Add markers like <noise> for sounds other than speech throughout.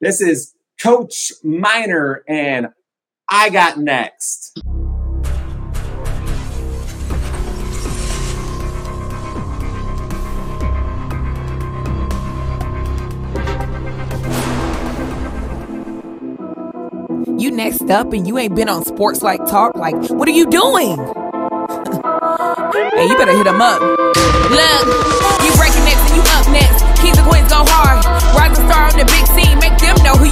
This is Coach Miner, and I got next. You next up and you ain't been on Sports Life Talk. Like, what are you doing? <laughs> hey, you better hit him up. Look, you breaking next and you up next. Kings and queens go hard. Rising star on the big scene,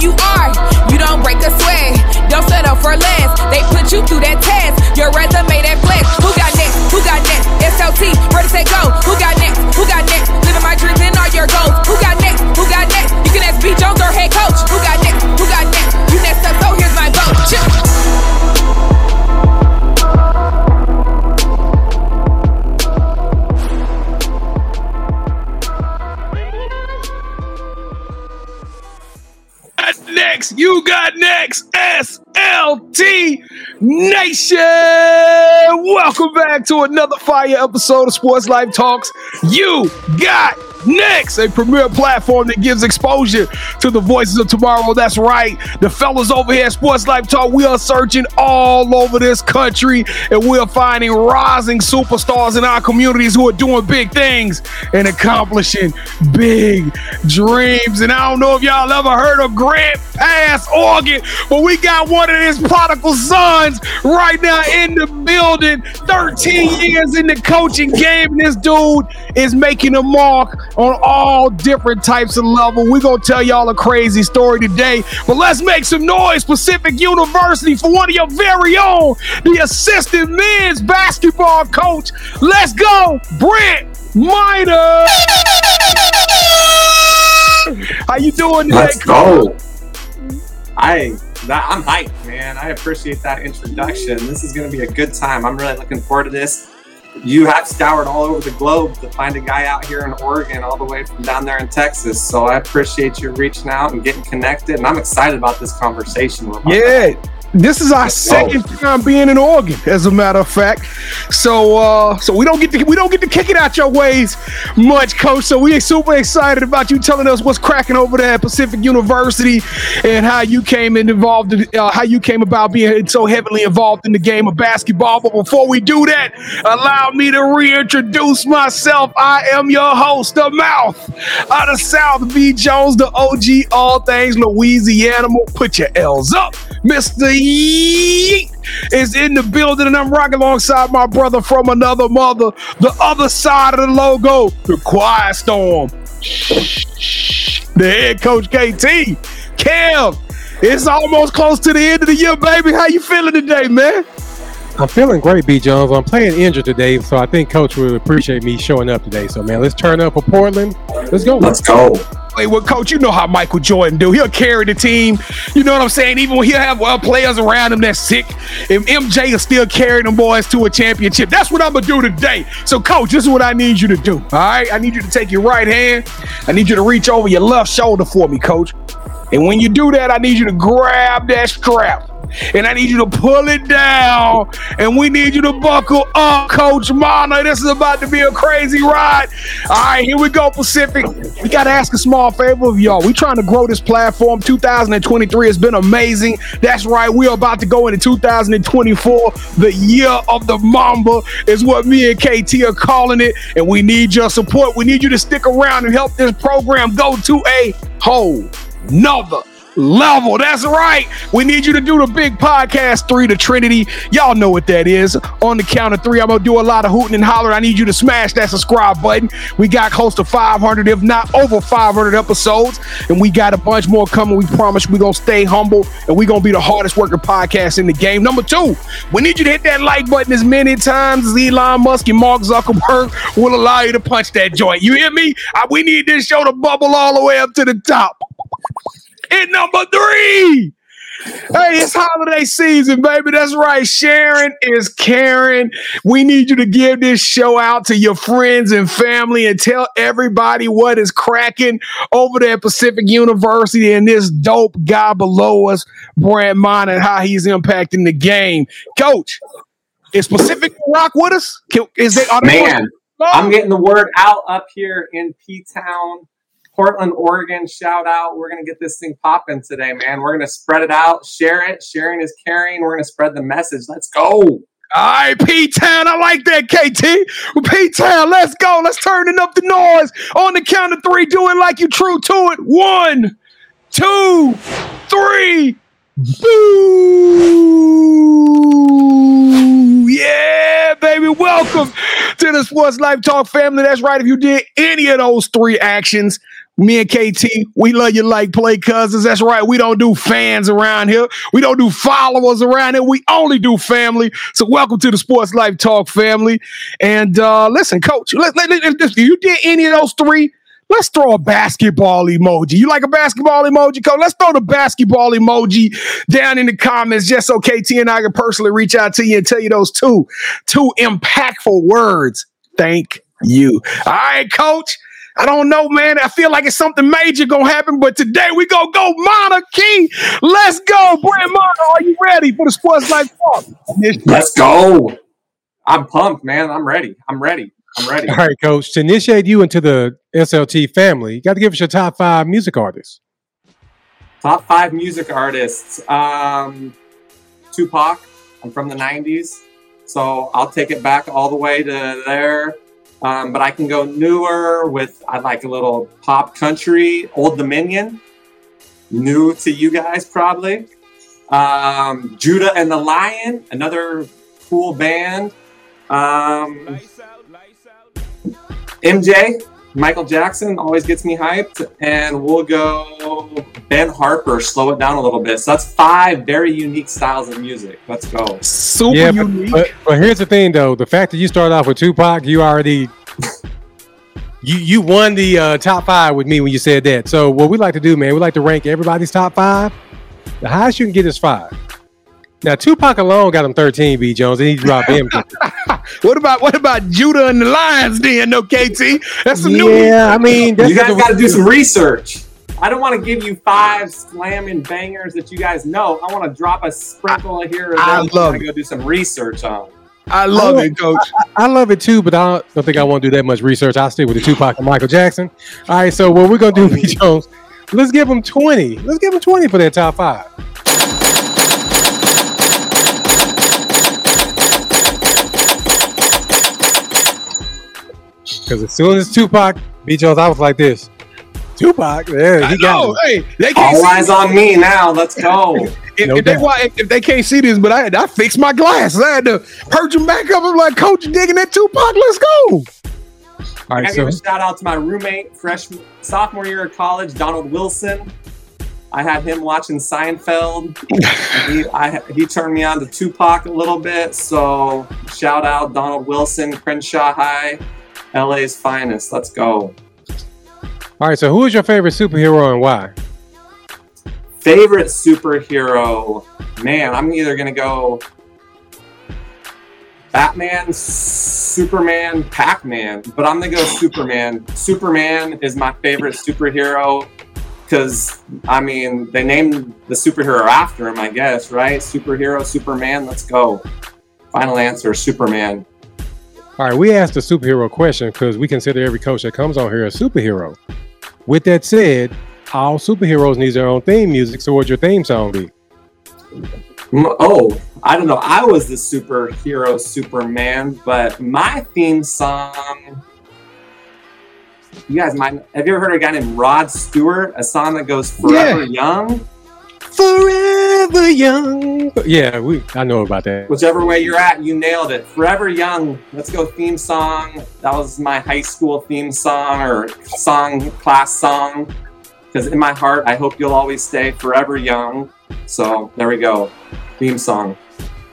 you are. You don't break a sweat, don't settle for less. They put you through that test. Your resume that flex. Who got next? Who got next? SLT, ready, set, go. Who got next? Who got next? Living my dreams and all your goals. Who got next? Who got next? You can ask B. Jones or head coach. Who got next? Who got next? You next up, so here's my vote. Next. You got next. SLT Nation. Welcome back to another fire episode of Sports Life Talks. You got Next, a premier platform that gives exposure to the voices of tomorrow. That's right. The fellas over here at Sports Life Talk, we are searching all over this country and we are finding rising superstars in our communities who are doing big things and accomplishing big dreams. And I don't know if y'all ever heard of Grants Pass, Oregon, but we got one of his prodigal sons right now in the building. 13 years in the coaching game. And this dude is making a mark on all different types of level. We're to tell y'all a crazy story today, but let's make some noise. Pacific University for one of your very own, the assistant men's basketball coach. Let's go, Brant Miner. How you doing today? Let's go. I I'm hyped, man. I appreciate that introduction. This is going to be a good time. I'm really looking forward to this you have scoured all over the globe to find a guy out here in Oregon, all the way from down there in Texas. So I appreciate you reaching out and getting connected, and I'm excited about this conversation. With you. Yeah, this is our second time being in Oregon, as a matter of fact. So, uh, so we don't get to we don't get to kick it out your ways much, Coach. So we are super excited about you telling us what's cracking over there at Pacific University and how you came in involved, uh, how you came about being so heavily involved in the game of basketball. But before we do that, allow me to reintroduce myself. I am your host, the Mouth out of South B Jones, the OG, all things Louisiana. Put your L's up, Mister Yeet is in the building, and I'm rocking alongside my brother from another mother, the other side of the logo, the Quiet Storm. The head coach KT, Cam. It's almost close to the end of the year, baby. How you feeling today, man? I'm feeling great, B. Jones. I'm playing injured today, so I think Coach would appreciate me showing up today. So, man, let's turn up for Portland. Let's go. Let's go Hey, with coach. You know how Michael Jordan do. He'll carry the team. You know what I'm saying? Even when he'll have uh, players around him that's sick, and MJ is still carrying them boys to a championship. That's what I'm gonna do today. So, coach, this is what I need you to do. All right, I need you to take your right hand. I need you to reach over your left shoulder for me, coach. And when you do that, I need you to grab that strap and I need you to pull it down. And we need you to buckle up, Coach Mana. This is about to be a crazy ride. All right, here we go, Pacific. We got to ask a small favor of y'all. We trying to grow this platform. 2023 has been amazing. That's right. We're about to go into 2024. The year of the Mamba is what me and KT are calling it. And we need your support. We need you to stick around and help this program go to a whole nother level. That's right. We need you to do the big podcast three to Trinity. Y'all know what that is. On the count of three, I'm gonna do a lot of hooting and hollering. I need you to smash that subscribe button. We got close to 500, if not over 500 episodes, and we got a bunch more coming. We promise we're gonna stay humble and we're gonna be the hardest working podcast in the game. Number two, we need you to hit that like button as many times as Elon Musk and Mark Zuckerberg will allow you to punch that joint. You hear me? we need this show to bubble all the way up to the top. And number three, Hey, it's holiday season, baby. That's right. Sharon is Karen. We need you to give this show out to your friends and family and tell everybody what is cracking over there at Pacific University and this dope guy below us, Brand Mine, and how he's impacting the game. Coach, is Pacific Rock with us? Is they man? I'm getting the word out up here in P Town Portland, Oregon shout out. We're going to get this thing popping today, man. We're going to spread it out, share it. Sharing is caring. We're going to spread the message. Let's go. All right, P Town, I like that, KT. P Town, let's go. Let's turn it up the noise. On the count of three, do it like you true to it. One, two, three. Boo! Yeah, baby. Welcome to the Sports Life Talk family. That's right. If you did any of those three actions, me and KT, we love you like play cousins. That's right. We don't do fans around here. We don't do followers around here. We only do family. So welcome to the Sports Life Talk family. And uh, listen, coach, let, let, let, you did any of those three, let's throw a basketball emoji. You like a basketball emoji, coach? Let's throw the basketball emoji down in the comments just so KT and I can personally reach out to you and tell you those two, two impactful words. Thank you. All right, coach. I don't know, man. I feel like it's something major gonna happen, but today we gonna go monarchy. Let's go, Brant Mono. Are you ready for the Sports Life Talk? Let's go. I'm pumped, man. I'm ready. I'm ready. I'm ready. All right, coach. To initiate you into the SLT family, you got to give us your top five music artists. Top five music artists. Um, Tupac. I'm from the '90s, so I'll take it back all the way to there. Um, but I can go newer with I like a little pop country, Old Dominion. New to you guys probably. Um, Judah and the Lion, another cool band. Um, MJ, Michael Jackson always gets me hyped, and we'll go Ben Harper. Slow it down a little bit. So that's five very unique styles of music. Let's go. Super yeah, unique. but, but here's the thing, though: the fact that you started off with Tupac, you already you you won the uh, top five with me when you said that. So what we like to do, man, we like to rank everybody's top five. The highest you can get is five. Now Tupac alone got him 13, B Jones, and he dropped him. <laughs> what about what about Judah and the Lions? Then no KT. That's some new. yeah, I mean, that's you guys got to do some research. I don't want to give you five slamming bangers that you guys know. I want to drop a sprinkle here or there. I love you gotta go do some research on. I love Oh, it, Coach. I love it too, but I don't, don't think I want to do that much research. I'll stick with the Tupac and Michael Jackson. All right, so what we're gonna do, B <laughs> Jones, let's give him 20. Let's give him 20 for that top five. Because as soon as Tupac, B Jones, I was like this. Tupac, yeah, I he got know. it. Hey, they can't All see eyes on me now. Let's go. <laughs> if, No if they doubt. if, if they can't see this, but I had I fixed my glasses. I had to perch them back up. I'm like, Coach, you digging that Tupac? Let's go. All I so give a shout out to my roommate, freshman, sophomore year of college, Donald Wilson. I had him watching Seinfeld. he, I, he turned me on to Tupac a little bit. So shout out Donald Wilson, Crenshaw High, LA's finest. Let's go. All right, so who is your favorite superhero and why? Favorite superhero? Man, I'm either gonna go Batman, Superman, Pac-Man, but I'm gonna go Superman. Superman is my favorite superhero because I mean they named the superhero after him, I guess, right? Superhero, Superman. Let's go. Final answer: Superman. All right, we asked a superhero question because we consider every coach that comes on here a superhero. With that said, all superheroes need their own theme music. So, what'd your theme song be? Oh, I don't know. I was the superhero Superman, but my theme song. You guys might have you ever heard of a guy named Rod Stewart? A song that goes "Forever Young." Forever young. Yeah, we. I know about that. Whichever way you're at, you nailed it. Forever Young. Let's go theme song. That was my high school theme song or song class song. Because in my heart, I hope you'll always stay forever young. So there we go. Theme song.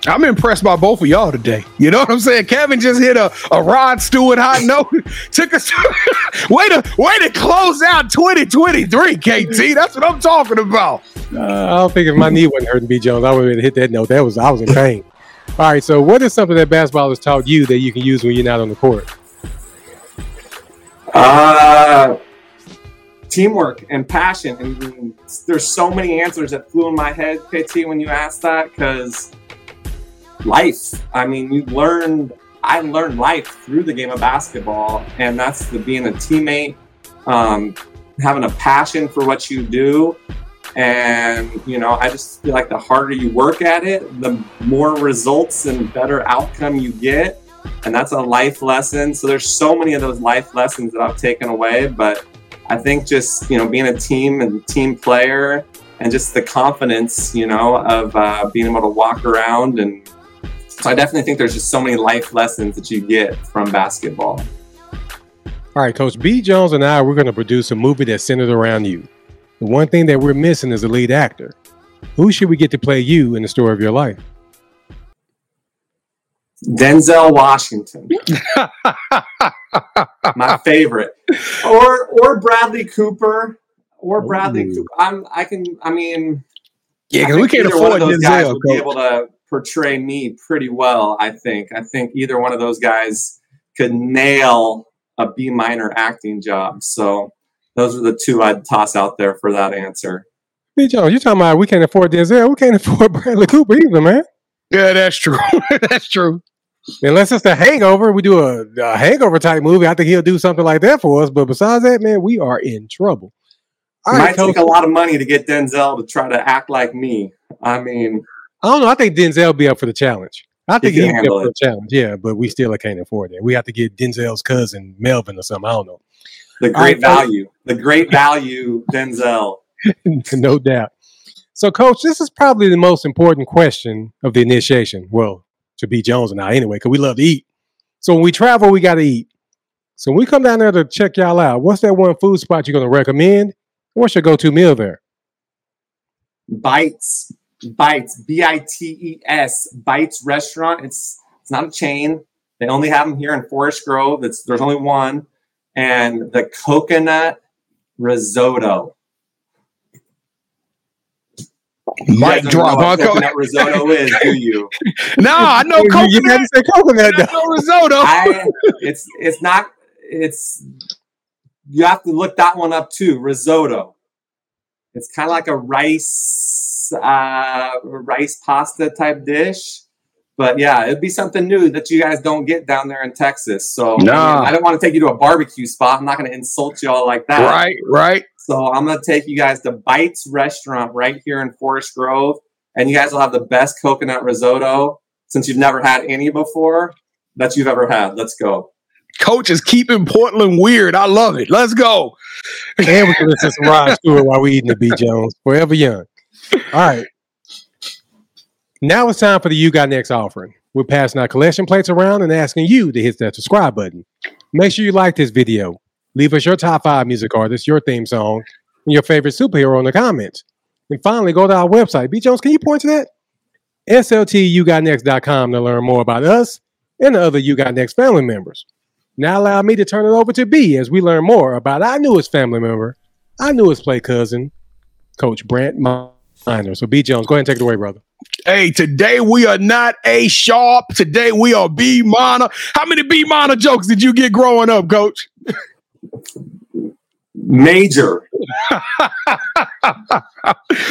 I'm impressed by both of y'all today. You know what I'm saying? Kevin just hit a, a Rod Stewart hot note. <laughs> Took us <laughs> way to way to close out 2023, KT. That's what I'm talking about. Uh, I don't think if my knee wasn't hurting, B Jones, I would have hit that note. That was I was in pain. All right, so what is something that basketball has taught you that you can use when you're not on the court? Uh, teamwork and passion. And there's so many answers that flew in my head, KT, when you asked that, because life. I mean, you learn. I learned life through the game of basketball, and that's the being a teammate, um, having a passion for what you do. And, you know, I just feel like the harder you work at it, the more results and better outcome you get. And that's a life lesson. So there's so many of those life lessons that I've taken away. But I think just, you know, being a team and team player and just the confidence, you know, of uh, being able to walk around. And so I definitely think there's just so many life lessons that you get from basketball. All right, Coach B. Jones and I, we're going to produce a movie that's centered around you. The one thing that we're missing is a lead actor. Who should we get to play you in the story of your life? Denzel Washington, <laughs> my favorite, or or Bradley Cooper, or Bradley Ooh. Cooper. I'm I can I mean Yeah, I because we can't afford those guys Denzel. would be able to portray me pretty well. I think. I think either one of those guys could nail a B minor acting job. So those are the two I'd toss out there for that answer. B. Jones, you're talking about we can't afford Denzel. We can't <laughs> afford Bradley Cooper either, man. Yeah, that's true. <laughs> that's true. Unless it's the hangover, we do a, a hangover type movie. I think he'll do something like that for us. But besides that, man, we are in trouble. All It right, might Coach. take a lot of money to get Denzel to try to act like me. I mean, I don't know. I think Denzel will be up for the challenge. I think be up handle for the challenge. Yeah, but we still can't afford it. We have to get Denzel's cousin Melvin or something. I don't know. the great value, the great value, Denzel. <laughs> no doubt. So, Coach, this is probably the most important question of the initiation. Well, to be Jones and I, anyway, because we love to eat. So, when we travel, we got to eat. So, when we come down there to check y'all out, what's that one food spot you're going to recommend? What's your go to meal there? Bites, Bites, B I T E S, Bites Restaurant. It's it's not a chain. They only have them here in Forest Grove. It's there's only one, and the coconut risotto. You Mic drop, know what coconut risotto is, do you? <laughs> No, I know You- You coconut. had to say coconut, I know risotto. I, it's it's not it's you have to look that one up too risotto it's kind of like a rice uh rice pasta type dish but yeah it'd be something new that you guys don't get down there in texas so I mean, I, don't want to take you to a barbecue spot i'm not going to insult you all like that right, right. so i'm going to take you guys to bites restaurant right here in forest grove and you guys will have the best coconut risotto since you've never had any before that you've ever had let's go Coach is keeping Portland weird. I love it. Let's go. And we can listen to some Rod <laughs> Stewart while we eating the B. Jones. Forever young. All right. Now it's time for the You Got Next offering. We're passing our collection plates around and asking you to hit that subscribe button. Make sure you like this video. Leave us your top five music artists, your theme song, and your favorite superhero in the comments. And finally, go to our website. B. Jones, can you point to that? SLTUGotNext.com to learn more about us and the other You Got Next family members. Now allow me to turn it over to B as we learn more about our newest family member, our newest play cousin, Coach Brant Miner. So B Jones, go ahead and take it away, brother. Hey, today we are not A sharp. Today we are B minor. How many B minor jokes did you get growing up, Coach? Major. <laughs>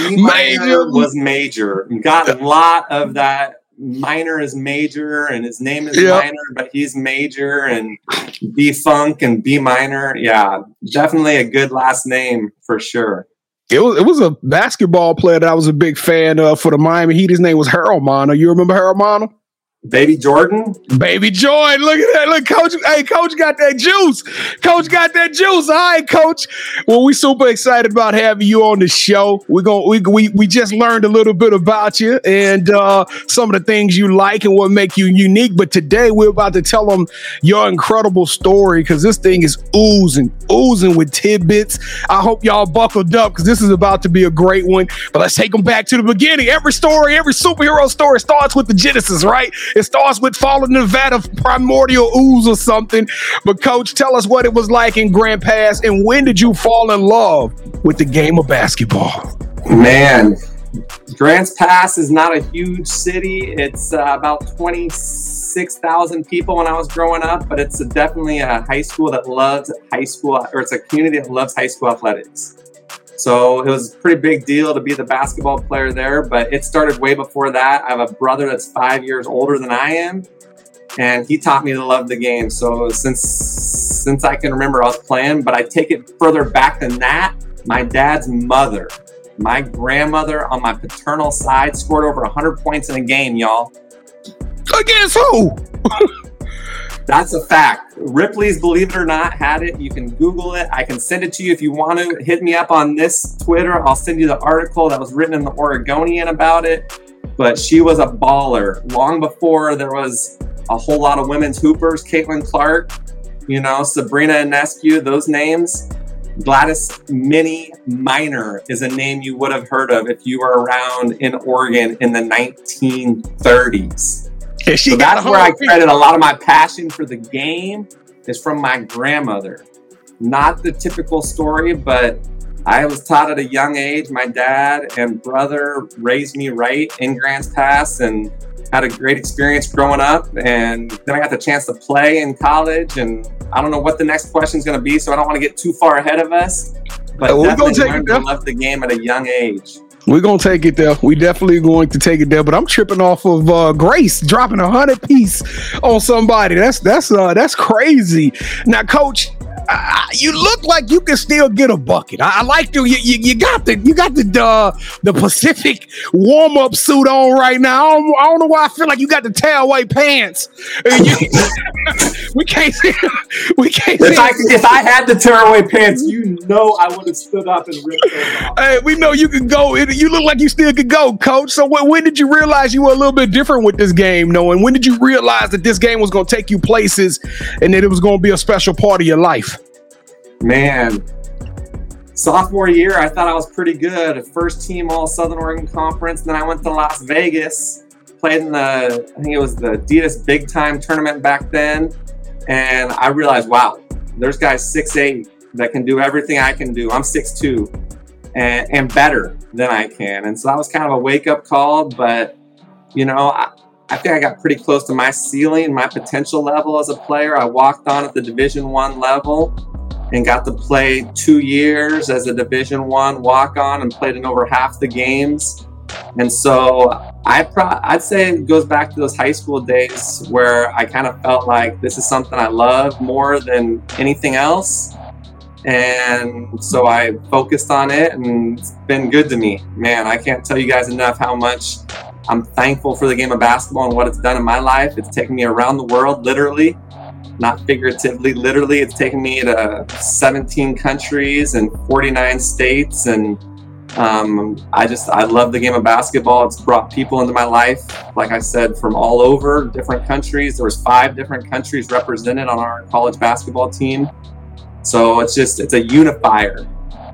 Major. was major. Got a lot of that. Minor is major, and his name is Yeah. minor, but he's major, and B funk and B minor. Yeah, definitely a good last name for sure. It was it was a basketball player that I was a big fan of for the Miami Heat. His name was Harold Miner. You remember Harold Miner? Baby Jordan. Baby Joy, look at that. Look, coach. Hey, coach got that juice. Coach got that juice. All right, coach. Well, we super excited about having you on the show. We're going we, we we just learned a little bit about you and uh some of the things you like and what make you unique. But today we're about to tell them your incredible story because this thing is oozing, oozing with tidbits. I hope y'all buckled up because this is about to be a great one. But let's take them back to the beginning. Every story, every superhero story starts with the Genesis, right? It starts with falling of primordial ooze or something. But coach, tell us what it was like in Grants Pass and when did you fall in love with the game of basketball? Man, Grants Pass is not a huge city. It's uh, about 26,000 people when I was growing up, but it's a, definitely a high school that loves high school, or it's a community that loves high school athletics. So it was a pretty big deal to be the basketball player there, but it started way before that. I have a brother that's five years older than I am, and he taught me to love the game. So since since I can remember I was playing, but I take it further back than that. My dad's mother, my grandmother on my paternal side, scored over 100 points in a game, y'all. Against who? <laughs> That's a fact. Ripley's Believe It or Not had it. You can Google it. I can send it to you if you want to. Hit me up on this Twitter. I'll send you the article that was written in the Oregonian about it. But she was a baller long before there was a whole lot of women's hoopers. Caitlin Clark, you know, Sabrina Ionescu, those names. Gladys Minnie Miner is a name you would have heard of if you were around in Oregon in the 1930s. She So got that's where I credit a lot of my passion for the game is from my grandmother. Not the typical story, but I was taught at a young age. My dad and brother raised me right in Grants Pass and had a great experience growing up. And then I got the chance to play in college. And I don't know what the next question is going to be, so I don't want to get too far ahead of us. But we're gonna definitely take learned to love the game at a young age. We're gonna take it there. We definitely going to take it there. But I'm tripping off of uh, Grace dropping a hundred piece on somebody. That's that's uh that's crazy. Now, Coach, uh, you look like you can still get a bucket. I, I like the you, you, you got the you got the uh, the Pacific warm up suit on right now. I don't, I don't know why I feel like you got the tailway pants. You- <laughs> <laughs> we can't see. <laughs> We can't see. If I, if I had the tearaway pants, you know I would have stood up and ripped those off. Hey, we know you can go. You look like you still could go, coach. So when, when did you realize you were a little bit different with this game, knowing when did you realize that this game was going to take you places and that it was going to be a special part of your life? Man, sophomore year, I thought I was pretty good. First team All Southern Oregon Conference. Then I went to Las Vegas, played in the, I think it was the Adidas Big Time tournament back then. And I realized, wow, there's guys six eight that can do everything I can do. I'm six two, and, and better than I can. And so that was kind of a wake up call. But, you know, I, I think I got pretty close to my ceiling, my potential level as a player. I walked on at the Division One level and got to play two years as a Division One walk on and played in over half the games. And so I pro- I'd say it goes back to those high school days where I kind of felt like this is something I love more than anything else. And so I focused on it and it's been good to me. Man, I can't tell you guys enough how much I'm thankful for the game of basketball and what it's done in my life. It's taken me around the world, literally, not figuratively, literally. It's taken me to 17 countries and 49 states. And um, I just, I love the game of basketball. It's brought people into my life, like I said, from all over different countries. There was five different countries represented on our college basketball team. So it's just, it's a unifier.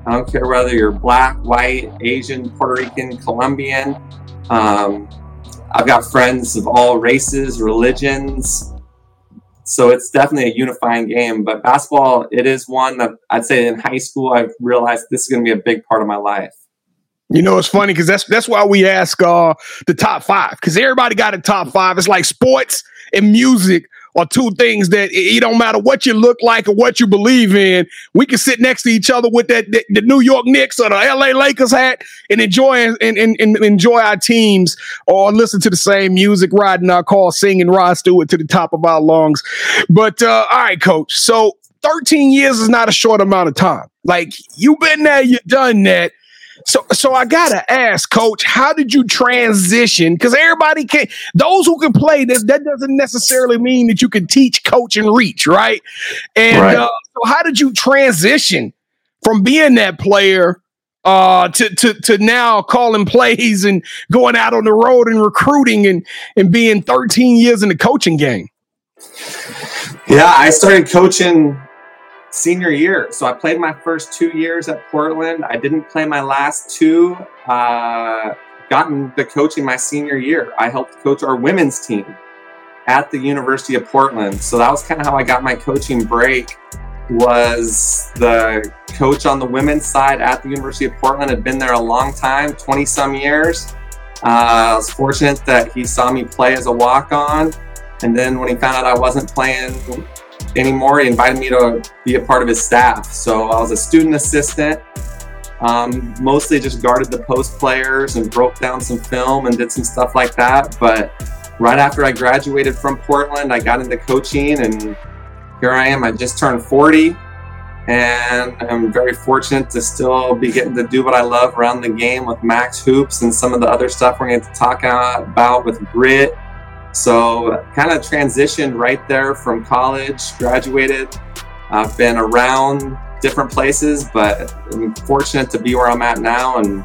I don't care whether you're black, white, Asian, Puerto Rican, Colombian. Um, I've got friends of all races, religions. So it's definitely a unifying game. But basketball, it is one that I'd say in high school, I've realized this is going to be a big part of my life. You know, it's funny because that's that's why we ask uh the top five because everybody got a top five. It's like sports and music are two things that it, don't matter what you look like or what you believe in. We can sit next to each other with that the, the New York Knicks or the LA Lakers hat and enjoy and, and, and enjoy our teams or listen to the same music, riding our car, singing Rod Stewart to the top of our lungs. But uh, all right, coach. So 13 years is not a short amount of time. Like you've been there, you've done that. So, so I gotta ask, Coach, how did you transition? Because everybody can. Those who can play this, that doesn't necessarily mean that you can teach, coach, and reach, right? And Right. Uh, so, how did you transition from being that player uh, to to to now calling plays and going out on the road and recruiting and and being 13 years in the coaching game? Yeah, I started coaching senior year. So I played my first two years at Portland. I didn't play my last two. Uh, gotten the coaching my senior year. I helped coach our women's team at the University of Portland. So that was kind of how I got my coaching break. Was the coach on the women's side at the University of Portland had been there a long time, 20 some years. Uh, I was fortunate that he saw me play as a walk on. And then when he found out I wasn't playing anymore, he invited me to be a part of his staff. So I was a student assistant, um, mostly just guarded the post players and broke down some film and did some stuff like that. But right after I graduated from Portland, I got into coaching and here I am. I just turned 40, and I'm very fortunate to still be getting to do what I love around the game with Max Hoops and some of the other stuff we're going to talk about with Grit. So, kind of transitioned right there from college, graduated. I've been around different places, but I'm fortunate to be where I'm at now. And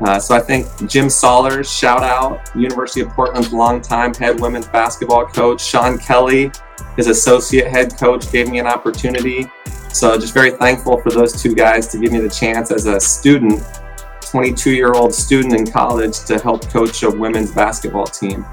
uh, so I think Jim Sollars, shout out, University of Portland's longtime head women's basketball coach. Sean Kelly, his associate head coach, gave me an opportunity. So just very thankful for those two guys to give me the chance as a student, 22 year old student in college, to help coach a women's basketball team.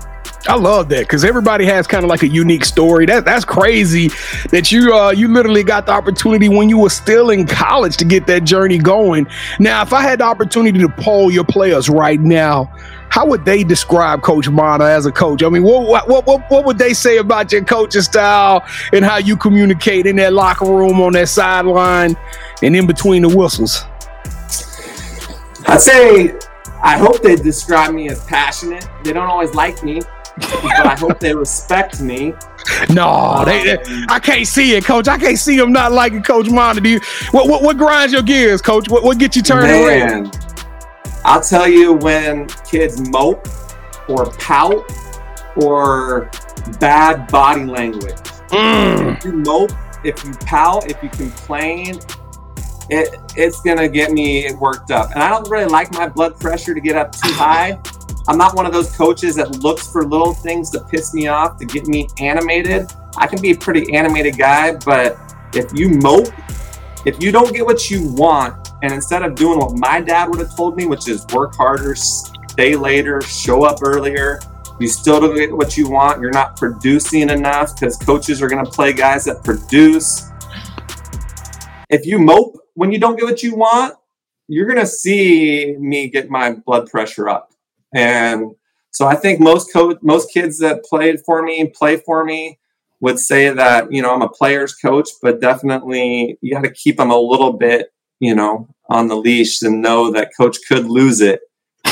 I love that because everybody has kind of like a unique story. That that's crazy that you uh you literally got the opportunity when you were still in college to get that journey going. Now, if I had the opportunity to poll your players right now, how would they describe Coach Mana as a coach? I mean, what what what what would they say about your coaching style and how you communicate in that locker room on that sideline and in between the whistles? I'd say I hope they describe me as passionate. They don't always like me, but I hope they respect me. No, they, they, I can't see it, Coach. I can't see them not liking Coach you? What, what what grinds your gears, Coach? What what gets you turned Man, I'll tell you when kids mope or pout or bad body language. Mm. If you mope, if you pout, if you complain, it it's gonna get me worked up. And I don't really like my blood pressure to get up too high. I'm not one of those coaches that looks for little things to piss me off to get me animated. I can be a pretty animated guy, but if you mope, if you don't get what you want, and instead of doing what my dad would have told me, which is work harder, stay later, show up earlier, you still don't get what you want. You're not producing enough because coaches are going to play guys that produce. If you mope when you don't get what you want, you're going to see me get my blood pressure up. And so I think most co- most kids that played for me, play for me, would say that you know I'm a player's coach, but definitely you got to keep them a little bit, you know, on the leash and know that coach could lose it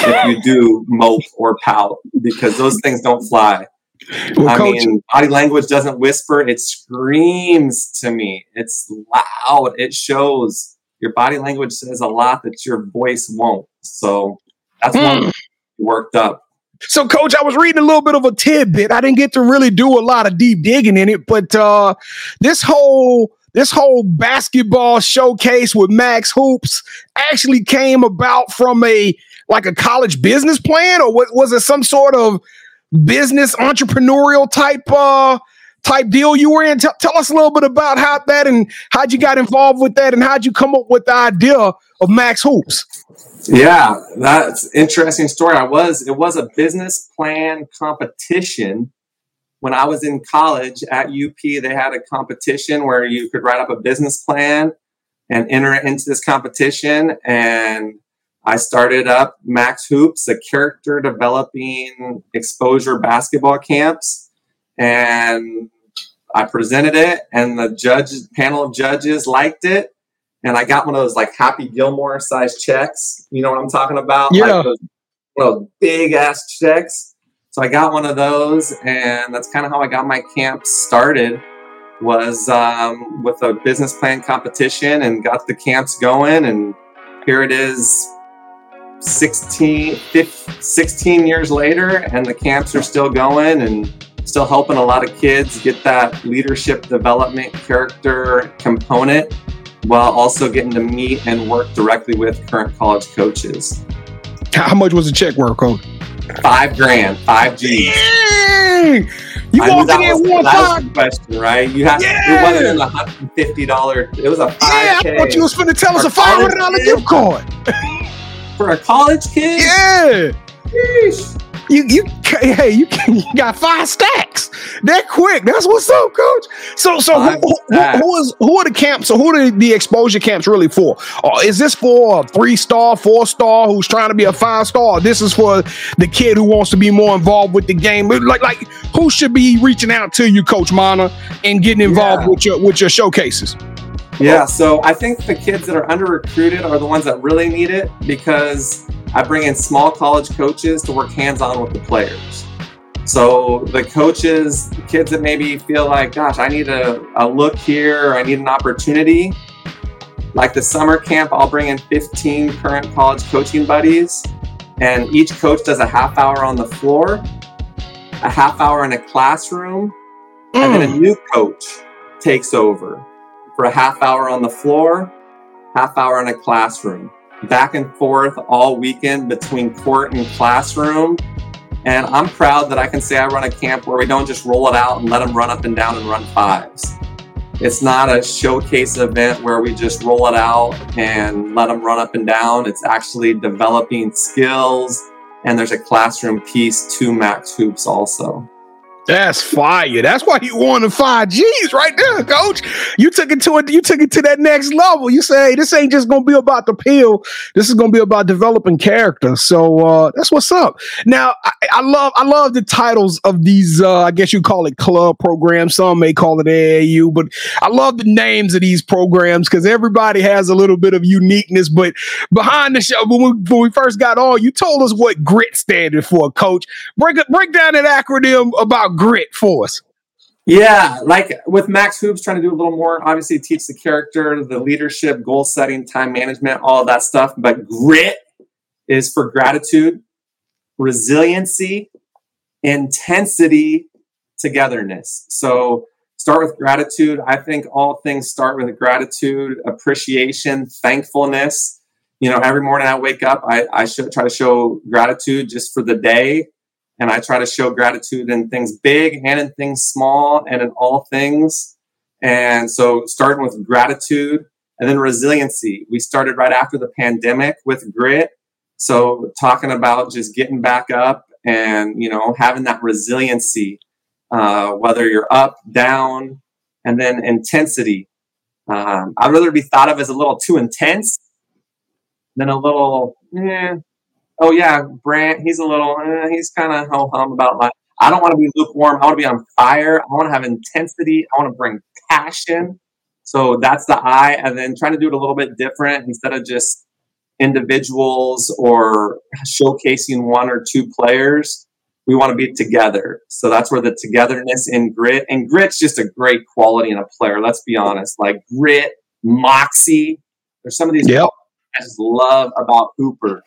if you do mope or pout because those things don't fly. Well, I Coach, mean, body language doesn't whisper; it screams to me. It's loud. It shows. Your body language says a lot that your voice won't. So that's Mm. one worked up. So, Coach, I was reading a little bit of a tidbit. I didn't get to really do a lot of deep digging in it, but uh, this whole this whole basketball showcase with Max Hoops actually came about from a like a college business plan, or was, was it some sort of business entrepreneurial type uh type deal you were in? Tell tell us a little bit about how that and how'd you got involved with that, and how'd you come up with the idea of Max Hoops? Yeah, that's interesting story. I was it was a business plan competition when I was in college at UP. They had a competition where you could write up a business plan and enter into this competition. And I started up Max Hoops, a character developing exposure basketball camps, and I presented it, and the judge panel of judges liked it and I got one of those like Happy Gilmore size checks. You know what I'm talking about? Yeah. Like those, those big ass checks. So I got one of those, and that's kind of how I got my camp started. Was um, with a business plan competition and got the camps going, and here it is 16, 15, 16 years later, and the camps are still going and still helping a lot of kids get that leadership development character component while also getting to meet and work directly with current college coaches. How much was the check worth, Coach? Five grand, five G's. Dang! You walking in one five. the question, right? You had Yeah. it wasn't a hundred and fifty dollar. It was a five. Yeah, I thought you was finna tell us a five hundred dollar gift card. for a college kid. Yeah, Sheesh. You you hey you, you got five stacks that quick. That's what's up, Coach. So so who, who, who is who are the camps? So who are the exposure camps really for? Or is this for a three star, four star who's trying to be a five star? This is for the kid who wants to be more involved with the game. Like like who should be reaching out to you, Coach Mana, and getting involved Yeah. with your with your showcases? Yeah, <laughs> so I think the kids that are under recruited are the ones that really need it because I bring in small college coaches to work hands on with the players. So the coaches, the kids that maybe feel like, gosh, I need a, a look here, I need an opportunity. Like the summer camp, I'll bring in 15 current college coaching buddies, and each coach does a half hour on the floor, a half hour in a classroom, and then a mm. new coach takes over for a half hour on the floor, half hour in a classroom, back and forth all weekend between court and classroom. And I'm proud that I can say I run a camp where we don't just roll it out and let them run up and down and run fives. It's not a showcase event where we just roll it out and let them run up and down. It's actually developing skills, and there's a classroom piece to Max Hoops also. That's fire. That's why you won the five G's right there, coach. You took it to it, you took it to that next level. You say, hey, this ain't just gonna be about the pill. This is gonna be about developing character. So uh, that's what's up. Now I, I, love I love the titles of these uh, I guess you call it club programs. Some may call it AAU, but I love the names of these programs because everybody has a little bit of uniqueness. But behind the show, when we, when we first got on, you told us what grit standard for, coach. Break break down that acronym about grit for us. Yeah, like with Max Hoops, trying to do a little more, obviously teach the character, the leadership, goal setting, time management, all of that stuff. But grit is for gratitude, resiliency, intensity, togetherness. So start with gratitude. I think all things start with gratitude, appreciation, thankfulness. You know, every morning I wake up, I, I should try to show gratitude just for the day and I try to show gratitude in things big and in things small and in all things. And so, starting with gratitude and then resiliency. We started right after the pandemic with grit. So, talking about just getting back up and you know having that resiliency, uh, whether you're up, down, and then intensity. Um, I'd rather be thought of as a little too intense than a little, eh, oh yeah, Brant, he's a little, eh, he's kind of ho hum about life. I don't want to be lukewarm. I want to be on fire. I want to have intensity. I want to bring passion. So that's the I, and then trying to do it a little bit different instead of just individuals or showcasing one or two players. We want to be together. So that's where the togetherness and grit and grit's just a great quality in a player. Let's be honest, like grit, moxie. There's some of these yep. I just love about hoopers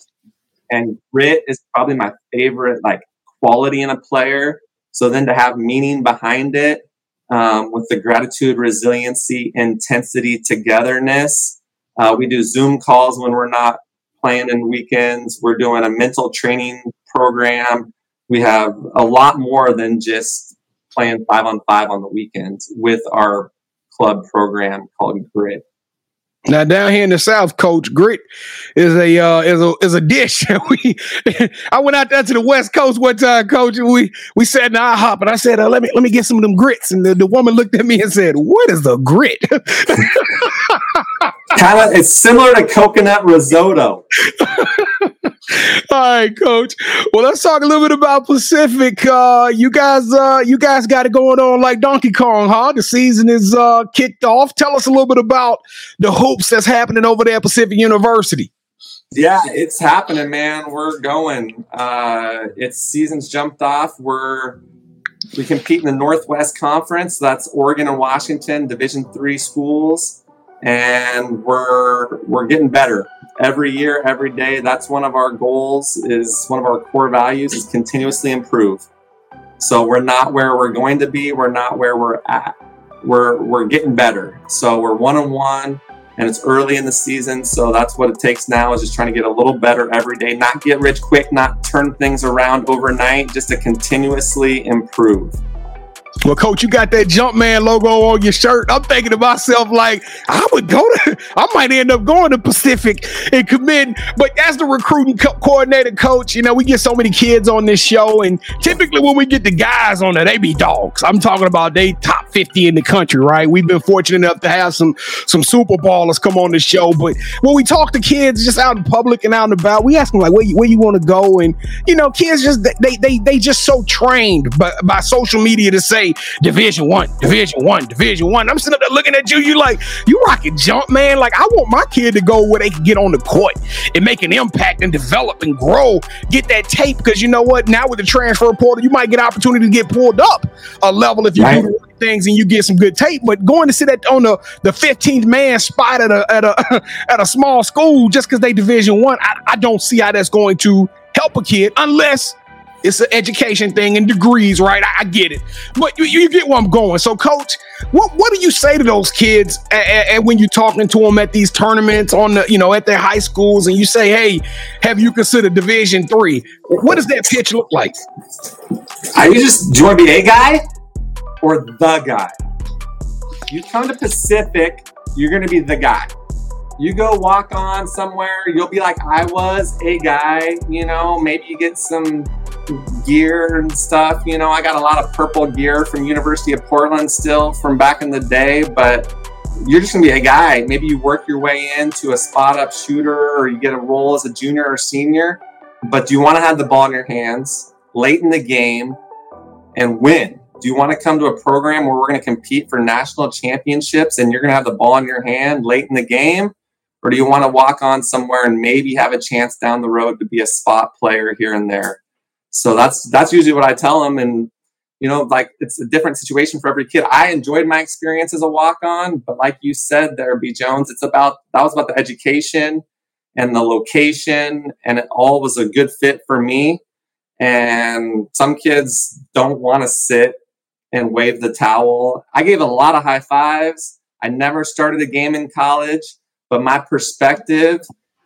and grit is probably my favorite like quality in a player. So then to have meaning behind it um, with the gratitude, resiliency, intensity, togetherness. Uh, we do Zoom calls when we're not playing in weekends. We're doing a mental training program. We have a lot more than just playing five on five on the weekends with our club program called Grit. Now down here in the South, Coach Grit is a uh, is a is a dish. <laughs> we I went out there to the West Coast one time, Coach, and we we sat in the IHOP, and I said, uh, "Let me let me get some of them grits." And the, the woman looked at me and said, "What is the grit?" <laughs> kind of, it's similar to coconut risotto. <laughs> All right, coach. Well, let's talk a little bit about Pacific. Uh, you guys, uh, you guys got it going on like Donkey Kong, huh? The season is uh, kicked off. Tell us a little bit about the hoops that's happening over there at Pacific University. Yeah, it's happening, man. We're going. Uh, it's season's jumped off. We're we compete in the Northwest Conference. That's Oregon and Washington, Division three schools, and we're we're getting better every year, every day. That's one of our goals. Is one of our core values is continuously improve. So we're not where we're going to be. We're not where we're at. We're we're getting better. So we're one on one, and it's early in the season. So that's what it takes now is just trying to get a little better every day. Not get rich quick. Not turn things around overnight. Just to continuously improve. Well, coach, you got that Jumpman logo on your shirt. I'm thinking to myself, like, I would go to, <laughs> I might end up going to Pacific and commit. But as the recruiting co- coordinator, coach, you know, we get so many kids on this show, and typically when we get the guys on there, they be dogs. I'm talking about they top 50 in the country, right? We've been fortunate enough to have some some Super Ballers come on the show, but when we talk to kids just out in public and out and about, we ask them like, where you, where you want to go, and you know, kids just they they they just so trained by, by social media to say say Division One, Division One, Division One. I'm sitting up there looking at you. You like you rocking jump, man. Like I want my kid to go where they can get on the court and make an impact and develop and grow, get that tape. Because you know what? Now with the transfer portal, you might get opportunity to get pulled up a level if you right. do the right things and you get some good tape. But going to sit at on the the 15th man spot at a at a <laughs> at a small school just because they Division One, I, I don't see how that's going to help a kid unless it's an education thing and degrees, right? I, I get it, but you, you, get where I'm going. So, coach, what what do you say to those kids and when you're talking to them at these tournaments on the you know at their high schools, and you say, "Hey, have you considered Division three? What does that pitch look like?" Are you just do you want to be a guy or the guy? You come to Pacific, you're going to be the guy you go walk on somewhere, you'll be like, I was a guy, you know, maybe you get some gear and stuff. You know, I got a lot of purple gear from University of Portland still from back in the day, but you're just gonna be a guy. Maybe you work your way into a spot up shooter or you get a role as a junior or senior, but do you want to have the ball in your hands late in the game and win? Do you want to come to a program where we're going to compete for national championships and you're going to have the ball in your hand late in the game? Or do you want to walk on somewhere and maybe have a chance down the road to be a spot player here and there? So that's that's usually what I tell them. And you know, like it's a different situation for every kid. I enjoyed my experience as a walk on, but like you said there, B Jones, it's about that was about the education and the location, and it all was a good fit for me. And some kids don't want to sit and wave the towel. I gave a lot of high fives. I never started a game in college, but my perspective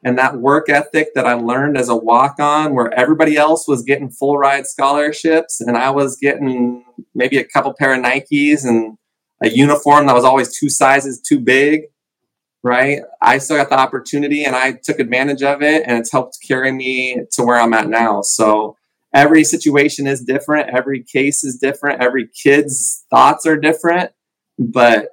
and that work ethic that I learned as a walk on, where everybody else was getting full ride scholarships and I was getting maybe a couple pair of Nikes and a uniform that was always two sizes too big, right? I still got the opportunity and I took advantage of it and it's helped carry me to where I'm at now. So every situation is different, every case is different, every kid's thoughts are different, but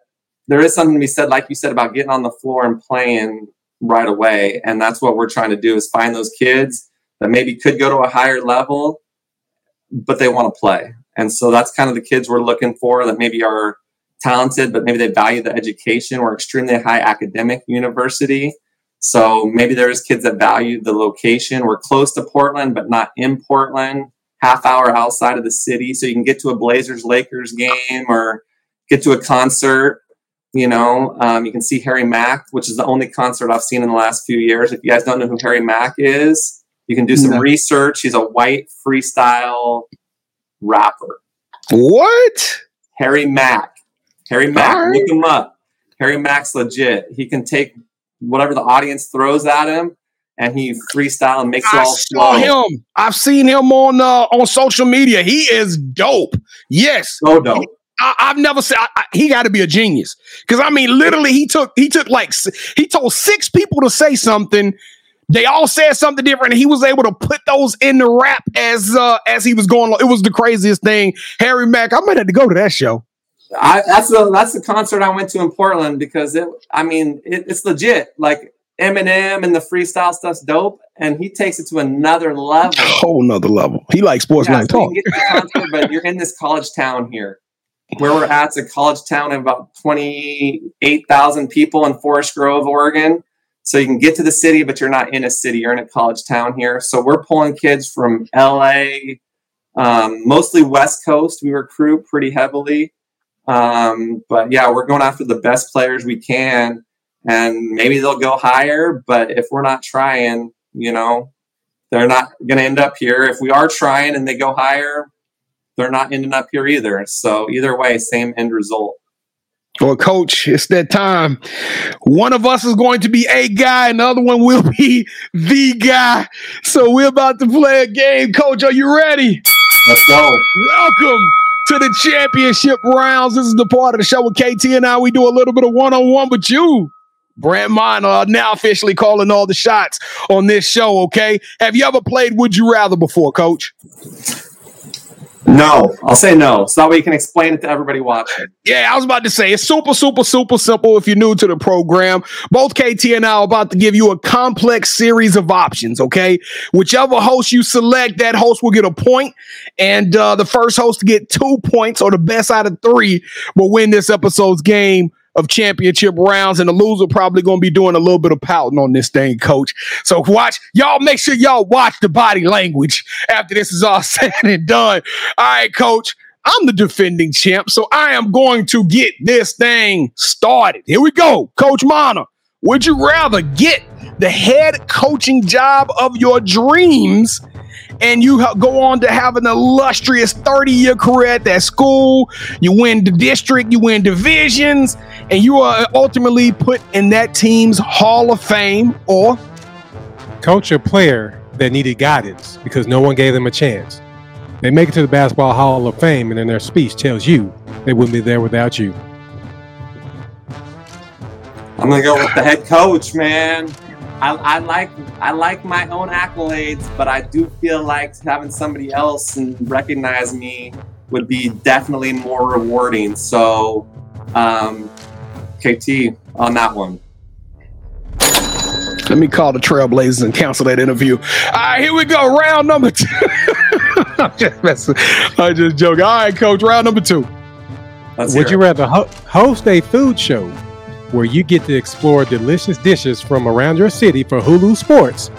there is something to be said, like you said, about getting on the floor and playing right away. And that's what we're trying to do is find those kids that maybe could go to a higher level, but they want to play. And so that's kind of the kids we're looking for that maybe are talented, but maybe they value the education. We're extremely high academic university. So maybe there's kids that value the location. We're close to Portland, but not in Portland, half hour outside of the city. So you can get to a Blazers Lakers game or get to a concert you know, um, you can see Harry Mack, which is the only concert I've seen in the last few years. If you guys don't know who Harry Mack is, you can do some no. research. He's a white freestyle rapper. What? Harry Mack. Harry Mack. Right. Look him up. Harry Mack's legit. He can take whatever the audience throws at him and he freestyle and makes it all saw flow. him. I've seen him on uh, on social media. He is dope. Yes. So dope. I, have never said I, I, he got to be a genius because I mean, literally, he took he took like he told six people to say something. They all said something different, and he was able to put those in the rap as uh, as he was going. It was the craziest thing. Harry Mack, I might have to go to that show. I, that's the that's the concert I went to in Portland because it. I mean, it, it's legit. Like Eminem and the freestyle stuff's dope, and he takes it to another level. <laughs> Whole another level. He likes sports yeah, night so talk. You concert, but you're <laughs> in this college town here where we're at, a college town of about 28,000 people in Forest Grove, Oregon. So you can get to the city, but you're not in a city. You're in a college town here. So we're pulling kids from LA, um, mostly West Coast. We recruit pretty heavily. Um, but yeah, we're going after the best players we can. And maybe they'll go higher. But if we're not trying, you know, they're not going to end up here. If we are trying and they go higher, they're not ending up here either. So either way, same end result. Well, coach, it's that time. One of us is going to be a guy, and the other one will be <laughs> the guy. So we're about to play a game. Coach, are you ready? Let's go. Welcome to the championship rounds. This is the part of the show with KT and I. We do a little bit of one on one with you. Brant Miner are now officially calling all the shots on this show, okay? Have you ever played Would You Rather before, coach? No, I'll say no. So that way you can explain it to everybody watching. Yeah, I was about to say it's super, super, super simple if you're new to the program. Both KT and I are about to give you a complex series of options, okay? Whichever host you select, that host will get a point, and uh, the first host to get two points or the best out of three will win this episode's game of championship rounds, and the loser probably going to be doing a little bit of pouting on this thing, coach. So watch, y'all make sure y'all watch the body language after this is all <laughs> said and done. All right, coach. I'm the defending champ, so I am going to get this thing started. Here we go. Coach Mana, would you rather get the head coaching job of your dreams and you go on to have an illustrious 30 year career at that school. You win the district, you win divisions, and you are ultimately put in that team's Hall of Fame or Coach a player that needed guidance because no one gave them a chance. They make it to the Basketball Hall of Fame, and then their speech tells you they wouldn't be there without you. I'm gonna go with the head coach, man. I, I like I like my own accolades, but I do feel like having somebody else and recognize me would be definitely more rewarding. So, um, KT on that one. Let me call the Trailblazers and cancel that interview. All right, here we go. Round number two. <laughs> I'm just messing. I'm just joking. All right, coach. Round number two. Let's Would you it. rather ho- host a food show where you get to explore delicious dishes from around your city for Hulu Sports,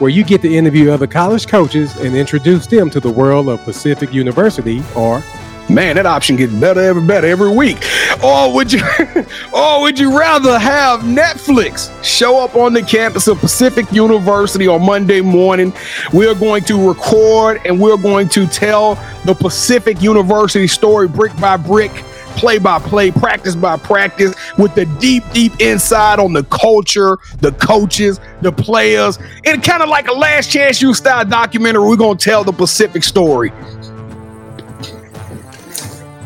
where you get to interview other college coaches and introduce them to the world of Pacific University, or Man, that option gets better every better every week. Or would you <laughs> or would you rather have Netflix show up on the campus of Pacific University on Monday morning? We're going to record and we're going to tell the Pacific University story brick by brick, play by play, practice by practice, with the deep, deep insight on the culture, the coaches, the players. And kind of like a Last Chance U style documentary, we're gonna tell the Pacific story.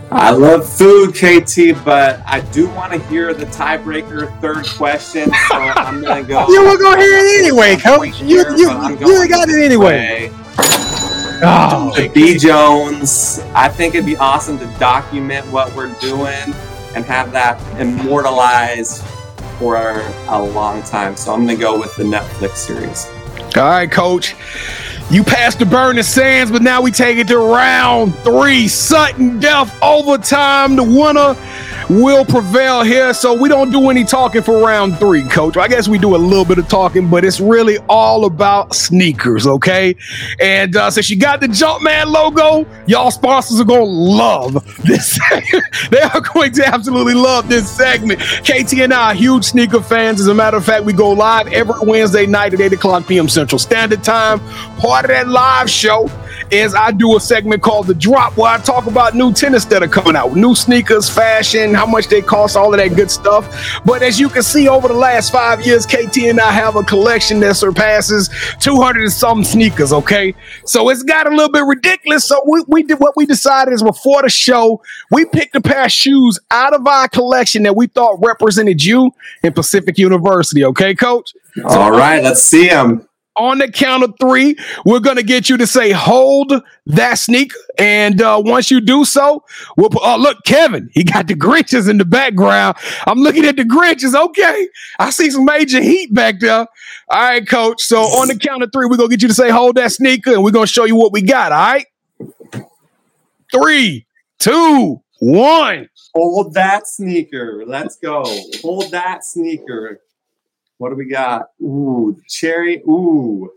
I love food, KT, but I do want to hear the tiebreaker third question. So I'm gonna go. <laughs> You were gonna hear it anyway, <laughs> coach. You- here, you- you got it anyway. way. Oh, to B Jones. I think it'd be awesome to document what we're doing and have that immortalized for a long time. So I'm gonna go with the Netflix series. All right, coach. You passed the burning sands, but now we take it to round three. Sudden death overtime. The winner will prevail here. So we don't do any talking for round three, coach. I guess we do a little bit of talking, but it's really all about sneakers, okay? And uh, since you got the Jumpman logo, y'all sponsors are going to love this. <laughs> they are going to absolutely love this segment. KT and I are huge sneaker fans. As a matter of fact, we go live every Wednesday night at 8 o'clock p.m. Central Standard Time. Part of that live show is I do a segment called The Drop where I talk about new tennis that are coming out, new sneakers, fashion, how much they cost, all of that good stuff. But as you can see over the last five years, KT and I have a collection that surpasses 200 and some sneakers, okay? So it's got a little bit ridiculous. So we, we did what we decided is before the show, we picked a pair of shoes out of our collection that we thought represented you in Pacific University, okay, coach? All right, let's see them. On the count of three, we're gonna get you to say "hold that sneaker," and uh, once you do so, we'll. Put, oh, look, Kevin, he got the Grinches in the background. I'm looking at the Grinches. Okay, I see some major heat back there. All right, coach. So on the count of three, we're gonna get you to say "hold that sneaker," and we're gonna show you what we got. All right, three, two, one. Hold that sneaker. Let's go. Hold that sneaker. What do we got? Ooh, cherry. Ooh.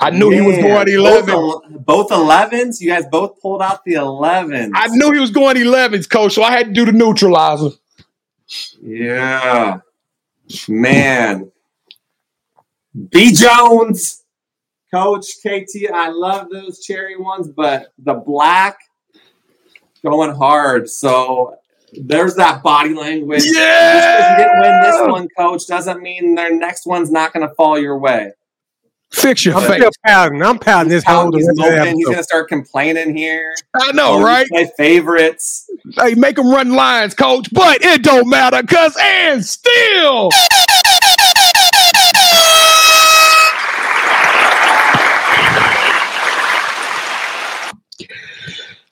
I knew he was going eleven. Both, both 11s? You guys both pulled out the 11s. I knew he was going 11s, coach. So I had to do the neutralizer. Yeah. Man. B Jones. Coach KT, I love those cherry ones, but the black going hard. So there's that body language. Just 'cause you didn't win this one, coach, doesn't mean their next one's not going to fall your way. Fix your face. I'm pouting. I'm pouting this whole He's, the rest of the moping. He's going to start complaining here. I know, right? Play favorites. Hey, make them run lines, coach. But it don't matter, cause and still.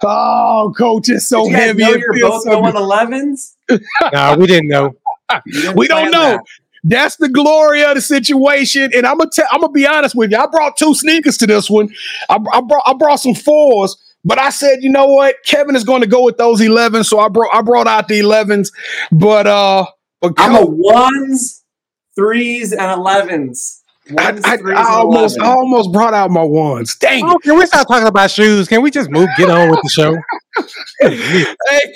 Oh, coach, it's so Did you heavy. know it you're both so going 11s? <laughs> no, we didn't know. Didn't We don't know. that. That's the glory of the situation. And I'm gonna tell I'm gonna be honest with you. I brought two sneakers to this one. I, I brought I brought some fours, but I said, you know what? Kevin is going to go with those 11s. So I brought I brought out the 11s. But uh but I'm a ones, threes, and 11s. I, Ones, I, threes, I almost I almost brought out my ones. Dang Oh, can we stop talking about shoes? Can we just move, get on with the show? <laughs> Hey,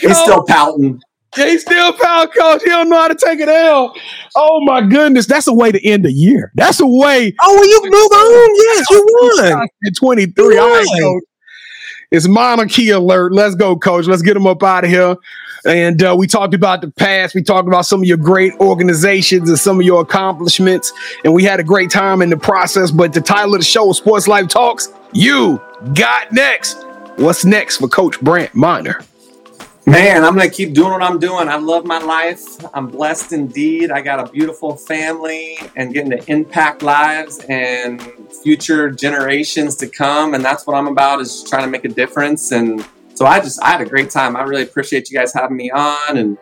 He's coach. still pouting. He's still pound coach. He don't know how to take it L. Oh my goodness, that's a way to end the year. That's a way. Oh, well, you move on. Yes, you won. At 23. You All right, won. coach. It's monarchy alert. Let's go, coach. Let's get him up out of here. And uh, we talked about the past. We talked about some of your great organizations and some of your accomplishments. And we had a great time in the process. But the title of the show, Sports Life Talks, you got next. What's next for Coach Brant Miner? Man, I'm going to keep doing what I'm doing. I love my life. I'm blessed indeed. I got a beautiful family and getting to impact lives and future generations to come. And that's what I'm about is trying to make a difference. And so I just, I had a great time. I really appreciate you guys having me on and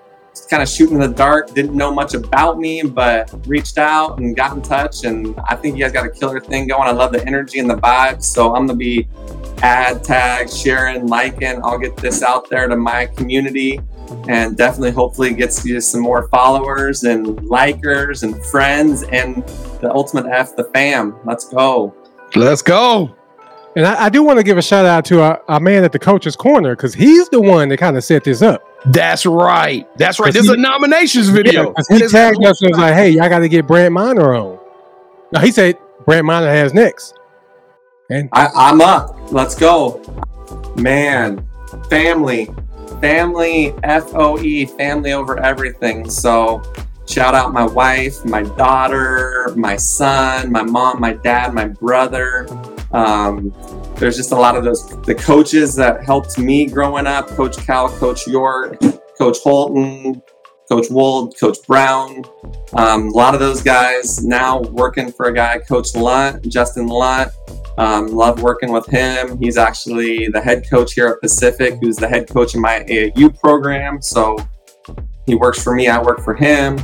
kind of shooting in the dark. Didn't know much about me, but reached out and got in touch. And I think you guys got a killer thing going. I love the energy and the vibes. So I'm going to be ad tag, sharing, liking. I'll get this out there to my community and definitely hopefully gets you some more followers and likers and friends and the ultimate F the fam. Let's go. Let's go. And I, I do want to give a shout out to our, our man at the coach's corner because he's the one that kind of set this up. That's right. That's right. Cause This is a nominations video. 'cause he tagged us and was like, "Hey, y'all got to get Brant Miner on." No, he said Brant Miner has next. And I, I'm up. Let's go. Man, family, family, F O E, family over everything. So, shout out my wife, my daughter, my son, my mom, my dad, my brother. Um, there's just a lot of those the coaches that helped me growing up coach cal coach york coach holton coach wold coach brown. Um, a lot of those guys now working for a guy coach lunt justin lunt. Um, love working with him. He's actually the head coach here at pacific who's the head coach in my aau program. So he works for me i work for him.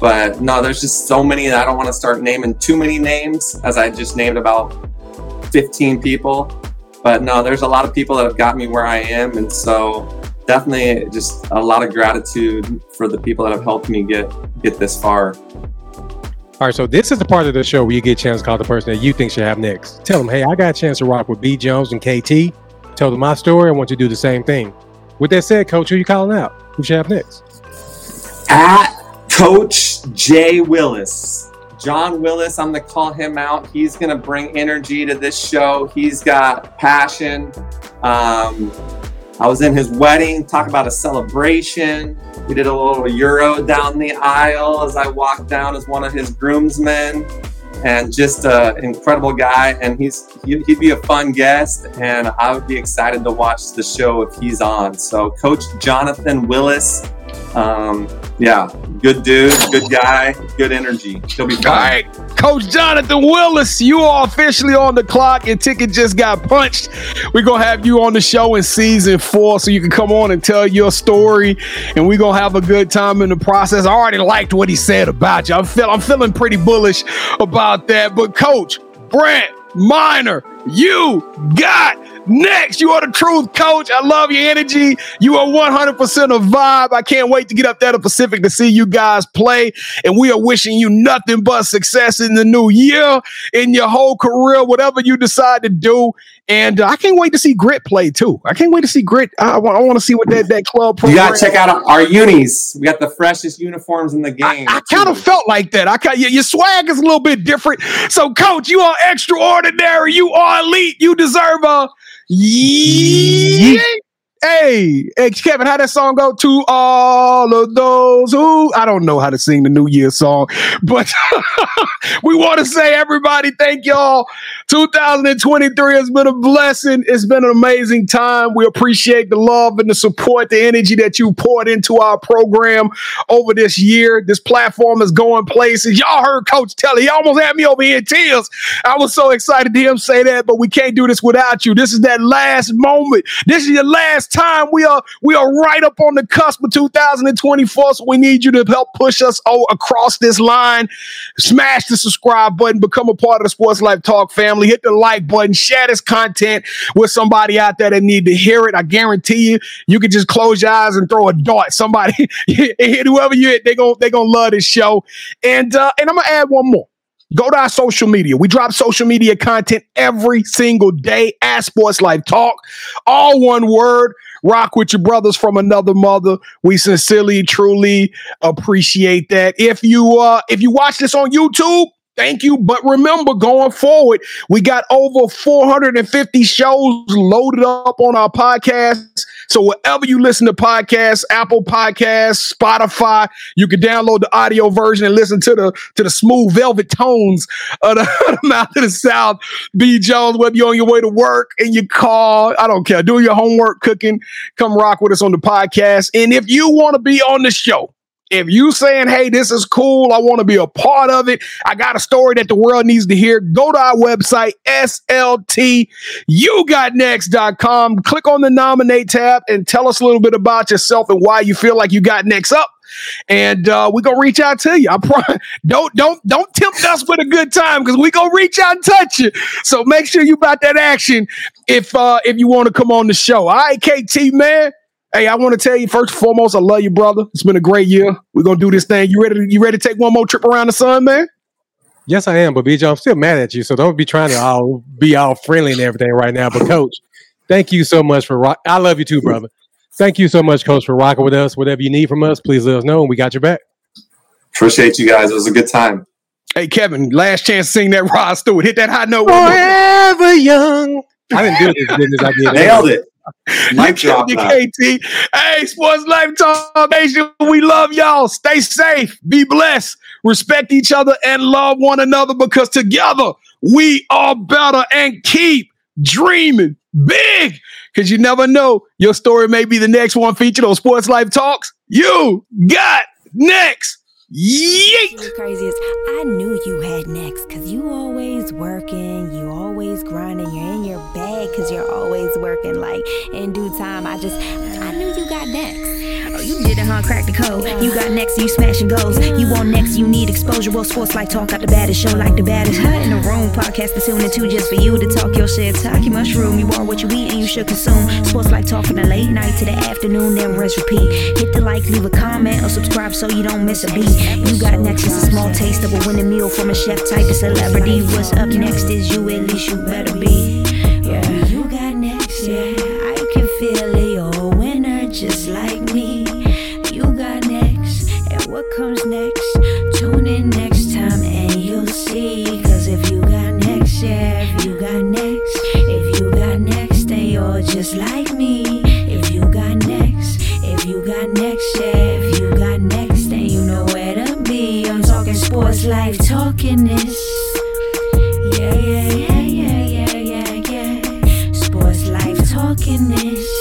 But no there's just so many i don't want to start naming too many names as i just named about 15 people. But no, there's a lot of people that have got me where I am. And so definitely just a lot of gratitude for the people that have helped me get get this far. all right, so this is the part of the show where you get a chance to call the person that you think should have next. Tell them, "Hey, I got a chance to rock with B Jones and KT." Tell them my story. I want you to do the same thing. With that said, Coach, who are you calling out? Who should have next? At Coach Jay Willis. John Willis, I'm going to call him out. He's going to bring energy to this show. He's got passion. Um, I was in his wedding, talk about a celebration. We did a little Euro down the aisle as I walked down as one of his groomsmen. And just an incredible guy. And he's he'd he'd be a fun guest. And I would be excited to watch the show if he's on. So, Coach Jonathan Willis, um, yeah, good dude, good guy, good energy. He'll be All fun. right, Coach Jonathan Willis, you are officially on the clock. Your ticket just got punched. We're gonna have you on the show in season four, so you can come on and tell your story, and we're gonna have a good time in the process. I already liked what he said about you. I'm feel I'm feeling pretty bullish about that. But Coach Brant Miner, you got next. You are the truth, coach. I love your energy. You are 100% a vibe. I can't wait to get up there to Pacific to see you guys play. And we are wishing you nothing but success in the new year, in your whole career, whatever you decide to do. And uh, I can't wait to see Grit play too. I can't wait to see Grit. I, want, I want to see what that, that club program. You program. gotta check out our unis. We got the freshest uniforms in the game. I kind of felt like that. I kind your swag is a little bit different. So, coach, you are extraordinary. You are elite. You deserve a yeet. Hey, hey, Kevin, how that song go? To all of those who I don't know how to sing the New Year song, but <laughs> we want to say everybody, thank y'all. 2023 has been a blessing. It's been an amazing time. We appreciate the love and the support, the energy that you poured into our program over this year. This platform is going places. Y'all heard Coach Telly. He almost had me over here in tears. I was so excited to hear him say that, but we can't do this without you. This is that last moment. This is your last time. We are we are right up on the cusp of 2024. So we need you to help push us all across this line. Smash the subscribe button, become a part of the Sports Life Talk family. Hit the like button, share this content with somebody out there that need to hear it. I guarantee you, you can just close your eyes and throw a dart. Somebody <laughs> hit whoever you hit, they gonna they gonna love this show. And uh, and I'm gonna add one more. Go to our social media. We drop social media content every single day at Sports Life Talk. All one word. Rock with your brothers from another mother. We sincerely, truly appreciate that. If you uh if you watch this on YouTube, Thank you. But remember, going forward, we got over 450 shows loaded up on our podcast. So wherever you listen to podcasts, Apple Podcasts, Spotify, you can download the audio version and listen to the to the smooth velvet tones <laughs> of the, Mouth of the South. B. Jones, whether you're on your way to work in your car, I don't care. Do your homework, cooking, come rock with us on the podcast. And if you want to be on the show, if you saying, hey, this is cool, I want to be a part of it, I got a story that the world needs to hear, go to our website, sltyougotnext.com. Click on the nominate tab and tell us a little bit about yourself and why you feel like you got next up. And uh, we're gonna reach out to you. I pro- <laughs> don't don't don't tempt us with a good time because we gonna reach out and touch you. So make sure you about that action if uh if you want to come on the show. All right, KT man. Hey, I want to tell you first and foremost, I love you, brother. It's been a great year. We're gonna do this thing. You ready? To, you ready to take one more trip around the sun, man? Yes, I am. But BJ, I'm still mad at you, so don't be trying to all be all friendly and everything right now. But coach, thank you so much for rock. I love you too, brother. Thank you so much, coach, for rocking with us. Whatever you need from us, please let us know, and we got your back. Appreciate you guys. It was a good time. Hey, Kevin, last chance to sing that Rod Stewart. Hit that high note. Forever young. I didn't do it as good as I did. Nailed it. Killed drop. KT. Hey, Sports Life Talk Nation, we love y'all. Stay safe, be blessed, respect each other, and love one another because together we are better and keep dreaming big because you never know. Your story may be the next one featured on Sports Life Talks. You got next. Yeet. Crazy is I knew you had next because you always working, you always grinding, you're in your bag because you're always working. Like in due time, I just I got next. Oh, you did it, huh? Crack the code. You got next, you smashing goals. You want next, you need exposure. Well, Sports Life Talk, got the baddest show, like the baddest hut in the room. Podcast to tune into just for you to talk your shit. Talk your mushroom. You are what you eat and you should consume. Sports Life Talk from the late night to the afternoon, then rest repeat. Hit the like, leave a comment, or subscribe so you don't miss a beat. You got next is a small taste of a winning meal from a chef type of celebrity. What's up next is you, at least you better be. what comes next. Tune in next time and you'll see. Cause if you got next, yeah, if you got next, if you got next, they all just like me. If you got next, if you got next, yeah, if you got next, then you know where to be. I'm talking sports, life, talking this. Yeah, yeah, yeah, yeah, yeah, yeah, yeah. Sports, life, talking this.